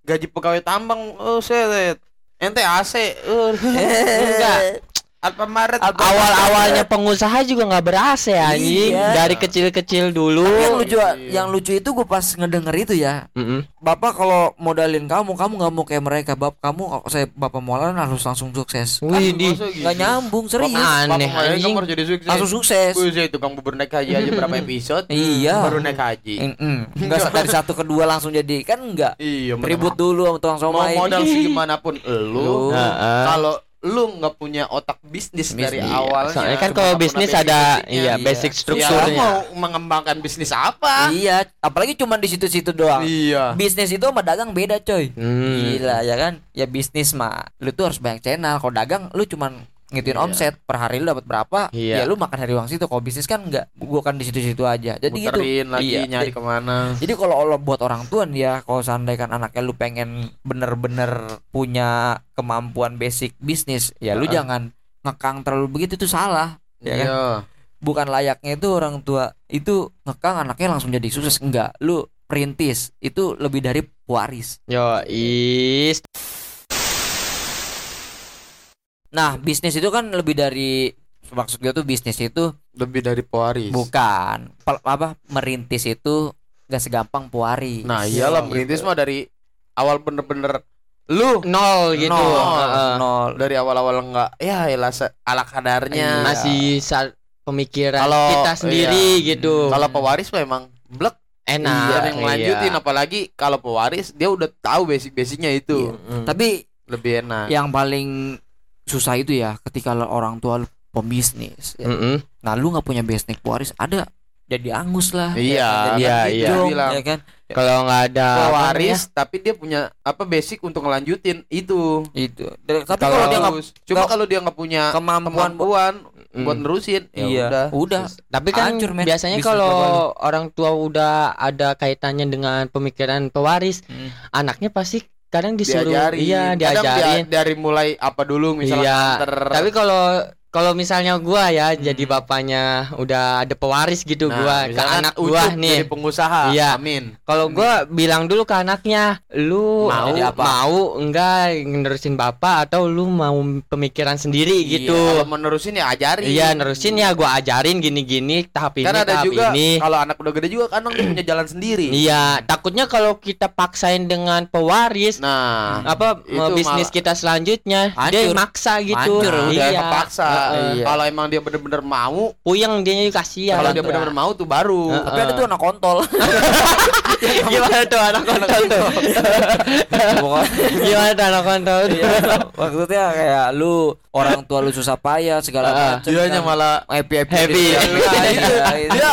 Gaji pegawai tambang, oh set. Ente AC, uh, Enggak. Alfamaret. Awal-awalnya pengusaha juga nggak berasa ya anjing. Iya. Dari kecil-kecil dulu. Tapi yang lucu Iya. yang lucu itu gue pas ngedenger itu ya Mm-mm. bapak kalau modalin kamu kamu nggak mau kayak mereka bapak kamu saya bapak molan harus langsung sukses Wih, di. nggak nyambung serius Aneh, Bapak anjing. harus jadi sukses. langsung sukses Buset, tukang bubur naik haji aja berapa episode? Iya. Baru naik haji. Nggak sa- dari satu ke dua langsung jadi kan enggak Iya, ribut dulu sama tukang mau somai modal segimanapun Lu. lu Heeh. kalau lu nggak punya otak bisnis, dari Bisnis. awalnya Soalnya kan kalau bisnis ada iya Iya. basic Ya, lu strukturnya. mau mengembangkan bisnis apa? iya apalagi cuma di situ-situ doang Iya. bisnis itu sama dagang beda coy Hmm. gila ya kan ya bisnis mah lu tuh harus banyak channel kalau dagang lu cuman ngituin Iya. omset per hari lu dapat berapa Iya. ya lu makan dari uang situ kalau bisnis kan enggak gua kan di situ-situ aja jadi gitu Muterin lagi Iya. nyari ke mana? Jadi kalau Allah buat orang tua nih ya, kalau seandainya kan anaknya lu pengen bener-bener punya kemampuan basic bisnis, ya lu Heeh. jangan ngekang terlalu begitu itu salah. Ya kan? Iya. Bukan layaknya itu orang tua itu ngekang anaknya langsung jadi sukses enggak. Lu perintis itu lebih dari pewaris. Yo, is. Nah, bisnis itu kan lebih dari maksud gue tuh bisnis itu Lebih dari pewaris. bukan pel- apa merintis itu gak segampang pewaris. Nah, iyalah Gitu. merintis mah dari awal bener-bener lu Nol gitu. Nol, Heeh. nol. dari awal-awal enggak ya elah ala kadarnya. Iya. Masih sa- pemikiran Kalau- kita sendiri iya. gitu. Kalau pewaris memang blek Enak. Iya, yang iya. lanjutin apalagi kalau pewaris dia udah tahu basic-basicnya itu. Mm. Tapi Lebih enak. yang paling susah itu ya ketika lo orang tua lu pembisnis ya. Mm-mm. nah lu nggak punya bisnis pewaris ada jadi angus lah Iya, ya? Jadi iya, iya. Bilang. ya kan Kalau nggak ada pewaris tapi dia punya apa basic untuk ngelanjutin itu. itu Dan- tapi Kalau dia nggak cuma kalau- dia nggak punya kemampuan kemampuan Mm. buat nerusin ya iya udah. udah Tapi kan Hancur, men. biasanya kalau orang tua udah ada kaitannya dengan pemikiran pewaris, Hmm. anaknya pasti kadang disuruh diajarin. iya Kadang dia- diajarin. dari mulai apa dulu misalnya Iya. nganter Tapi kalau kalau misalnya gua ya jadi bapaknya udah ada pewaris gitu Nah, gua ke anak gua jadi nih. pengusaha. Iya. Amin. Kalau gua bilang dulu ke anaknya, lu Mau jadi apa? mau enggak nerusin bapak atau lu mau pemikiran sendiri gitu. Iya, Kalau menerusin ya ajarin. Iya, nerusin ya gua ajarin gini-gini tahap ini Kan ada tahap juga ini. kalau anak udah gede juga kadang dia punya jalan sendiri. Iya, takutnya kalau kita paksain dengan pewaris Nah, apa bisnis malah- kita selanjutnya dia Hancur. maksa gitu. Hancur, udah iya. kepaksa. Iya. Kalau emang dia bener-bener mau, Puyeng dia kasihan. kalau dia bener-bener mau tuh baru. Tapi ada tuh anak kontol. Gimana tuh anak kontol tuh? Gimana tuh anak kontol? Iya, maksudnya kayak lu orang tua lu susah payah segala macam. Dianya kan. malah happy happy. Happy. Iya, Nah, itu. iya, itu. Dia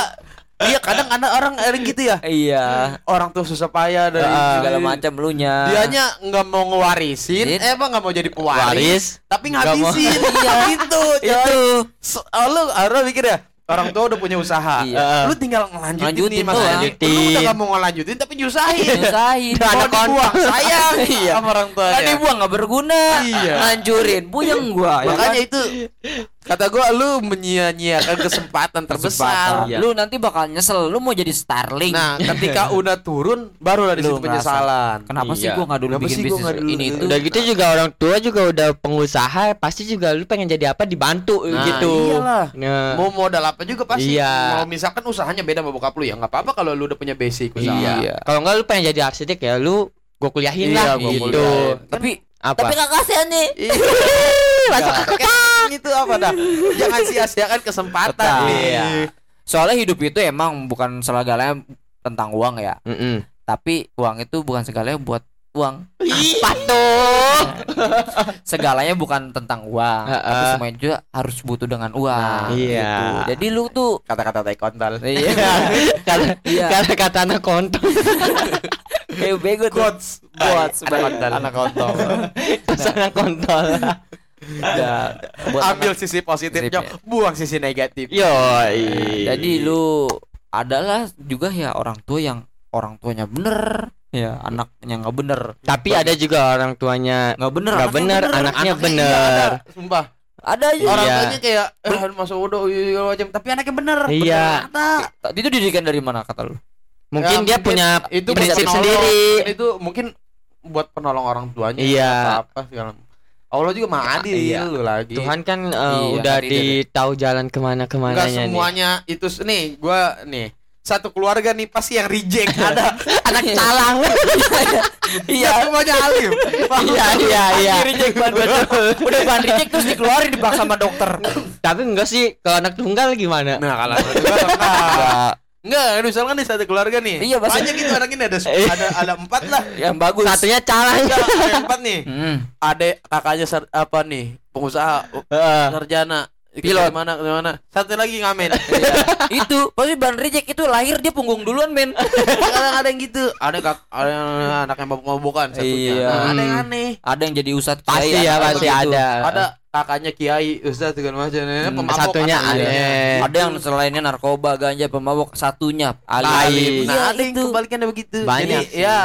Iya kadang anak orang orang gitu ya Iya. Orang tuh susah payah dari Ah. Segala macam lu nya. Dianya nggak mau ngewarisin Iya. Eh emang nggak mau jadi pewaris Waris. Tapi Nggak mau. ngabisin Iya itu. Itu. So, oh, lu harus mikir ya Orang tua udah punya usaha Iya. Lu tinggal ngelanjutin Lanjutin nih mas. Anjing. Lu udah gak mau ngelanjutin tapi nyusahin Nyusahin. Mau Anak dibuang sayang Iya. sama orang tuanya Kan dibuang nggak berguna. Iya. Ngancurin. Puyeng gua. ya Makanya kan? itu Kata gua lu menyia-nyiakan kesempatan terbesar Iya. Lu nanti bakal nyesel. Lu mau jadi Starling. Nah ketika udah turun Barulah di situ penyesalan Kenapa sih Iya. gua nggak dulu Kenapa bikin sih gua bisnis nggak dulu- ini itu? Udah gitu juga orang tua juga udah pengusaha pasti juga lu pengen jadi apa dibantu Nah, gitu. iyalah. Nah, Mau modal apa juga pasti Iya. Mau misalkan usahanya beda sama bokap lu ya nggak apa-apa kalau lu udah punya basic usaha iya. Kalau enggak lu pengen jadi arsitek ya lu gua kuliahin Iya, lah gua gitu. kuliahin. Tapi Apa? tapi kak kasihan nih. Masuk itu apa dah Jangan sia-siakan kesempatan nih Iya. Soalnya hidup itu emang bukan segalanya tentang uang ya. Mm-mm. Tapi uang itu bukan segalanya buat uang. Apa tuh? Segalanya bukan tentang uang, tapi Heeh. semuanya juga harus butuh dengan uang. Nah, iya. gitu. Jadi lu tuh Kata-kata tai kontol iya. Karena Iya. karena kata anak kontol. Kayak bego tuh. Quotes Quotes Anak kontol Anak kontol anak kontol. Ya, buat Ambil anak- sisi positifnya Positif, Buang sisi negatif Yoi. Jadi lu adalah juga ya orang tua yang orang tuanya bener, ya anaknya nggak bener. tapi ada juga orang tuanya Nggak bener, nggak bener, anaknya bener. ada, Sumpah Ada aja. Orang Iya. tuanya kayak Eh masa udah macam Tapi anaknya bener Iya. Bener, ada. Itu didikan dari mana kata lu? Mungkin Ya, dia punya itu buat prinsip penolong. sendiri. Itu mungkin buat penolong orang tuanya Iya. atau apa segala Allah juga maha adil Iya. lu lagi Tuhan kan eh, Iya, udah deh. ditahu jalan ke mana Enggak ke mananya nih. semuanya itu nih gua nih satu keluarga nih pasti yang reject ada Anak calang. iya semuanya alim Iya iya iya. Reject ban Udah ban reject terus dikeluarin dipaksa sama dokter. Tapi enggak sih kalau anak tunggal gimana? nah kalau anak tunggal enggak enggak misalkan nih satu keluarga nih Iya, pasti. banyak gitu anak ini ada Iya. ada ada empat lah Yang bagus. Satunya calang. Enggak, ada empat nih Hmm. adek kakaknya sar- apa nih pengusaha Heeh. sarjana Pilot. mana mana satu lagi ngamen itu pasti ban reject itu lahir dia punggung duluan men. kadang ada yang gitu ada kak ada yang anak yang mabuk-mabukan satunya Iya. nah, ada yang aneh Ada yang jadi ustadz Pasti ya ada pasti begitu. ada. ada kakaknya kiai ustaz segala macam ya, Hmm, pemabok satunya aneh. Ada yang selainnya narkoba, ganja, pemabok, satunya alim. Alim. nah Iya, yang itu. kebalikannya begitu Banyak jadi ya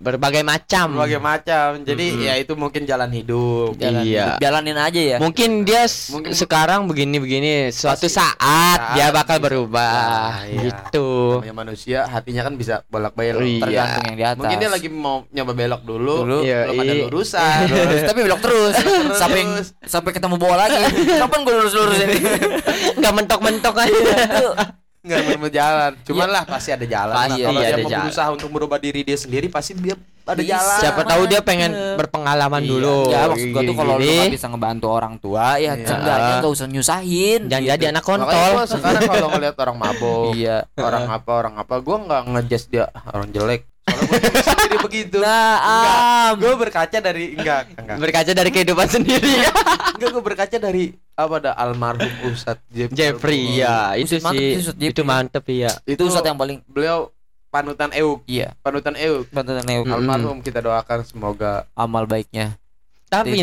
berbagai macam. berbagai macam jadi Mm-mm. ya itu mungkin jalan hidup Jalan Iya. hidup, jalanin aja ya. Mungkin dia Mungkin- sekarang begini-begini, suatu Pasti. saat dia Saat bakal bisa. berubah Nah, iya. gitu. namanya manusia hatinya kan bisa bolak-balik Iya. Tergantung yang di atas. mungkin dia lagi mau nyoba belok dulu, Dulu. belum Iya, ada iya. lurusan Lurus, tapi belok terus. Terus. sampai sampai ketemu bola lagi. Kapan gue lurus-lurus ini? Enggak mentok-mentok aja. Nggak benar jalan cuman lah pasti ada jalan. Pasti kalau ada dia mau jalan. berusaha untuk merubah diri dia sendiri pasti dia ada Bisa. jalan Siapa tahu dia pengen berpengalaman Iya. dulu. Ya maksud gua tuh kalau lu bisa ngebantu orang tua ya Iya. seenggaknya nggak usah nyusahin. Jangan gitu. jadi anak kontol. gua sekarang kalau ngeliat orang mabok Iya. orang apa orang apa gue nggak ngejudge dia "Ah, orang jelek sendiri begitu Nah, am. gue berkaca dari enggak enggak Berkaca dari kehidupan sendiri. enggak gue berkaca dari apa ada almarhum Ustadz Jeffrey, Jeffrey, ya itu mantep sih, sih, Ustadz itu Jeffrey. mantep ya. Itu ustadz yang paling beliau panutan euk iya. panutan euk Bantuan Neo. Mm-mm. almarhum kita doakan semoga Amal baiknya. Tapi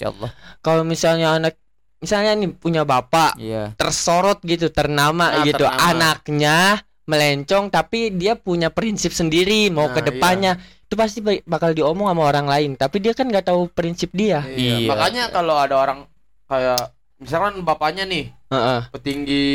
Allah. kalau misalnya anak, misalnya nih punya bapak Iya. tersorot gitu, ternama Nah, gitu, ternama. anaknya melencong tapi dia punya prinsip sendiri mau Nah, ke depannya. Itu pasti ba- bakal diomong sama orang lain, tapi dia kan nggak tahu prinsip dia. Iya. Iya. makanya kalau ada orang kayak misalkan bapaknya nih Heeh. petinggi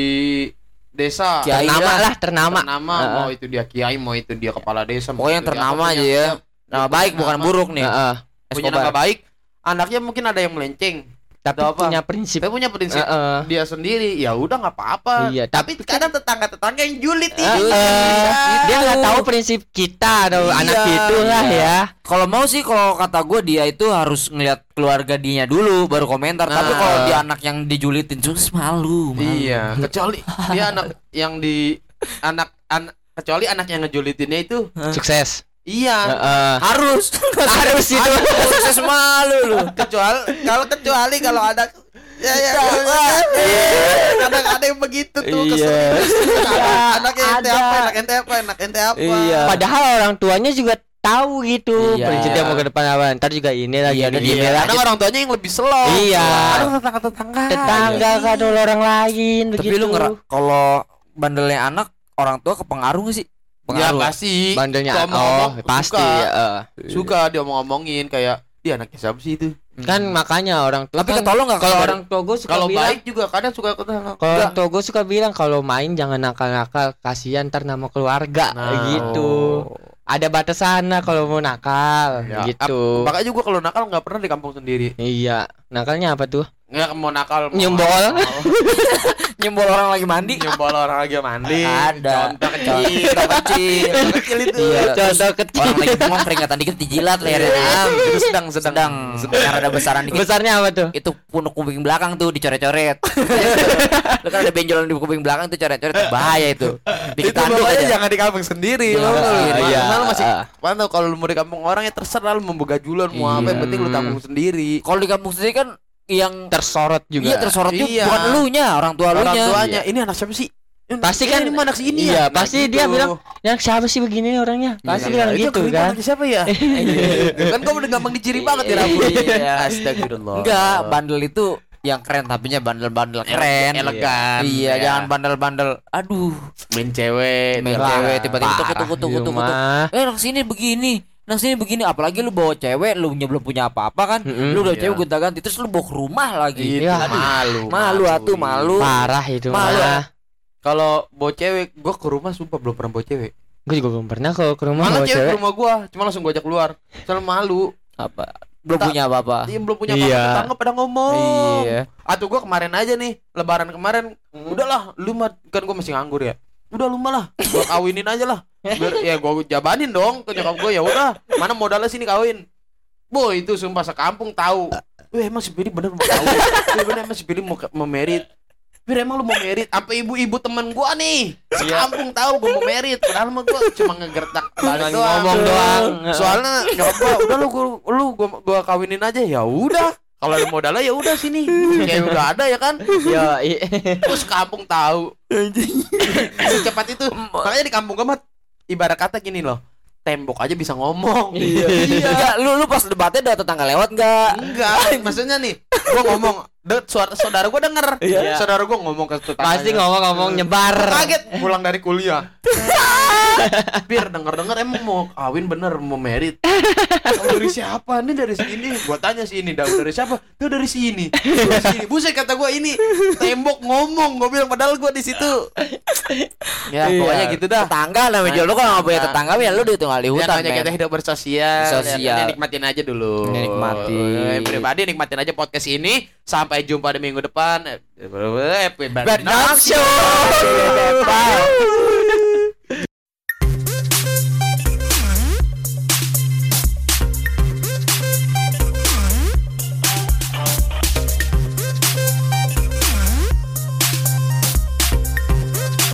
desa Kiai Ternama lah. lah, ternama. ternama Heeh. mau itu dia kiai mau itu dia kepala desa mau Pokoknya yang ternama aja ya. Nama punya baik bukan nama- buruk nih. Heeh. punya nama baik anaknya mungkin ada yang melenceng Tapi apa. punya prinsip. Saya punya prinsip Heeh. dia sendiri ya udah nggak apa-apa Iya, tapi kadang tetangga tetangga yang julid Heeh. Iya. Dia nggak tahu prinsip kita atau Iya, anak itu lah iya. ya. Kalau mau sih kalau kata gue dia itu harus ngeliat keluarga dianya dulu baru komentar. Tapi Nah. kalau dia anak yang dijulitin terus malu. malu. iya kecuali dia anak yang di anak anak kecuali anak yang ngejulitinnya itu Sukses. Iya Heeh. Harus. Harus itu. Sukses malu lu. kecuali kalau kecuali kalau ada ya ya, ya, ya. kadang ada yang begitu tuh Iya. anak ente ada. apa anak ente apa anak ente apa Iya. Padahal orang tuanya juga tahu gitu Iya. prinsipnya mau ke depan apa. Ntar juga ini lagi Iya, ini, iya. kadang orang tuanya yang lebih slow Iya. Kadang tetangga tetangga Tetangga kan dulu orang lain Tapi begitu. lu kalau bandelnya anak orang tua kepengaruh gak sih? Ya Pengaruh. pasti. bandelnya. Oh ngomong, pasti suka, heeh. suka dia mau ngomongin kayak dia anaknya siapa sih itu? Kan makanya orang tua Tapi kan, ketolong gak kalau orang tua gue suka kalau bilang baik juga kadang suka kalau orang tua gue suka bilang kalau main jangan nakal-nakal kasihan ntar nama keluarga. Nah. gitu. Ada batasannya kalau mau nakal Ya, gitu. makanya juga kalau nakal nggak pernah di kampung sendiri. Iya nakalnya apa tuh nggak mau nakal mau- Nyembol. Nyembol orang lagi mandi. nyembol orang lagi mandi Ada. contoh kecil Contoh kecil. Contoh kecil itu Iya. contoh kecil Orang lagi bengong peringatan dikit dijilat lehernya. Iya. Itu sedang sedang Sedang yang ada besaran dikit. besarnya apa tuh Itu punuk kuping belakang tuh dicoret-coret. Lu kan ada benjolan di kuping belakang tuh coret-coret bahaya itu. Dikit itu aja. jangan di kampung sendiri. Iya. Iya. Lu masih Ah. mantap kalau lu mau di kampung orang ya terserah lu mau begajulan mau apa yang Iya. penting lu tanggung sendiri. Kalau di kampung sendiri kan yang tersorot juga Iya tersorot juga Iya. bukan elunya, orang tua Orang elunya. tuanya ini anak siapa sih? Pasti kan- ini anak si ini iya, ya. pasti dia bilang, yang siapa sih begini orangnya pasti Iya, bilang itu gitu kan anaknya siapa ya? kan kau udah gampang diciri banget ya rambut. Iya. Astagfirullah. Enggak, bandel itu yang keren tapinya bandel-bandel keren. elegan. Iya, Ya. jangan bandel-bandel. Aduh, main cewek, main cewek tiba-tiba tuh iya kutuk kutuk. mah. Eh, nang sini begini. Nang sini begini apalagi lu bawa cewek lu belum punya apa-apa kan. Mm-mm. Lu udah Iya. cewek gonta-ganti terus lu bawa ke rumah lagi. Iya. malu. Malu atuh malu. parah itu Malu. mah Kalau bawa cewek, gua ke rumah sumpah belum pernah bawa cewek. gue juga belum pernah kalau ke rumah Malah bawa cewek ke cewek rumah gua, cuma langsung gua ajak keluar. Soalnya malu. Apa? Belum Tak- punya apa-apa. Dia belum punya Iya. apa tetangga pada ngomong. Iya. Atau gua kemarin aja nih, lebaran kemarin, udahlah, lu mah kan gua masih nganggur ya. Udah lu mah lah, gua kawinin aja lah. Biar ya gua jabanin dong ke nyokap gua ya udah, mana modalnya sini kawin. Boy, itu sumpah sekampung tahu. Wih, emang si Billy bener mau kawin. Wih, bener emang si Billy mau mau merit. Bir emang lu mau merit Sampai ibu-ibu temen gua nih Sekampung tahu gua mau merit Padahal mah gua cuma ngegertak balik doang ngomong doang. Soalnya nyokap gua udah lu gua, lu gua, gua kawinin aja ya udah kalau ada modalnya ya udah sini. Kayak udah ada ya kan? Ya terus kampung tahu. Secepat itu. Makanya di kampung mah ibarat kata gini loh tembok aja bisa ngomong. Iya. Enggak, lu lu pas debatnya ada tetangga lewat enggak? enggak. Maksudnya nih gua ngomong de, suara saudara gua denger. Iya. saudara gua ngomong ke tetangga pasti ngomong-ngomong nyebar. Kaget pulang dari kuliah. Bir denger denger emang mau kawin bener mau merit. Kamu dari siapa? Nih dari sini. Gua tanya sih ini dari dari siapa? Tuh dari sini. Dari sini. Buset kata gua ini. Tembok ngomong gua bilang padahal gua di situ. Ya Iya. pokoknya gitu dah. Tetangga namanya juga lu kalau nggak punya Nah. tetangga ya lu ditinggal di Ya, hutan. namanya men. kita hidup bersosial. Sosial. ya, ya, nikmatin aja dulu. Nikmatin. Eh, pribadi nikmatin aja podcast ini. Sampai jumpa di minggu depan eh, eh, eh, eh, Bad Show.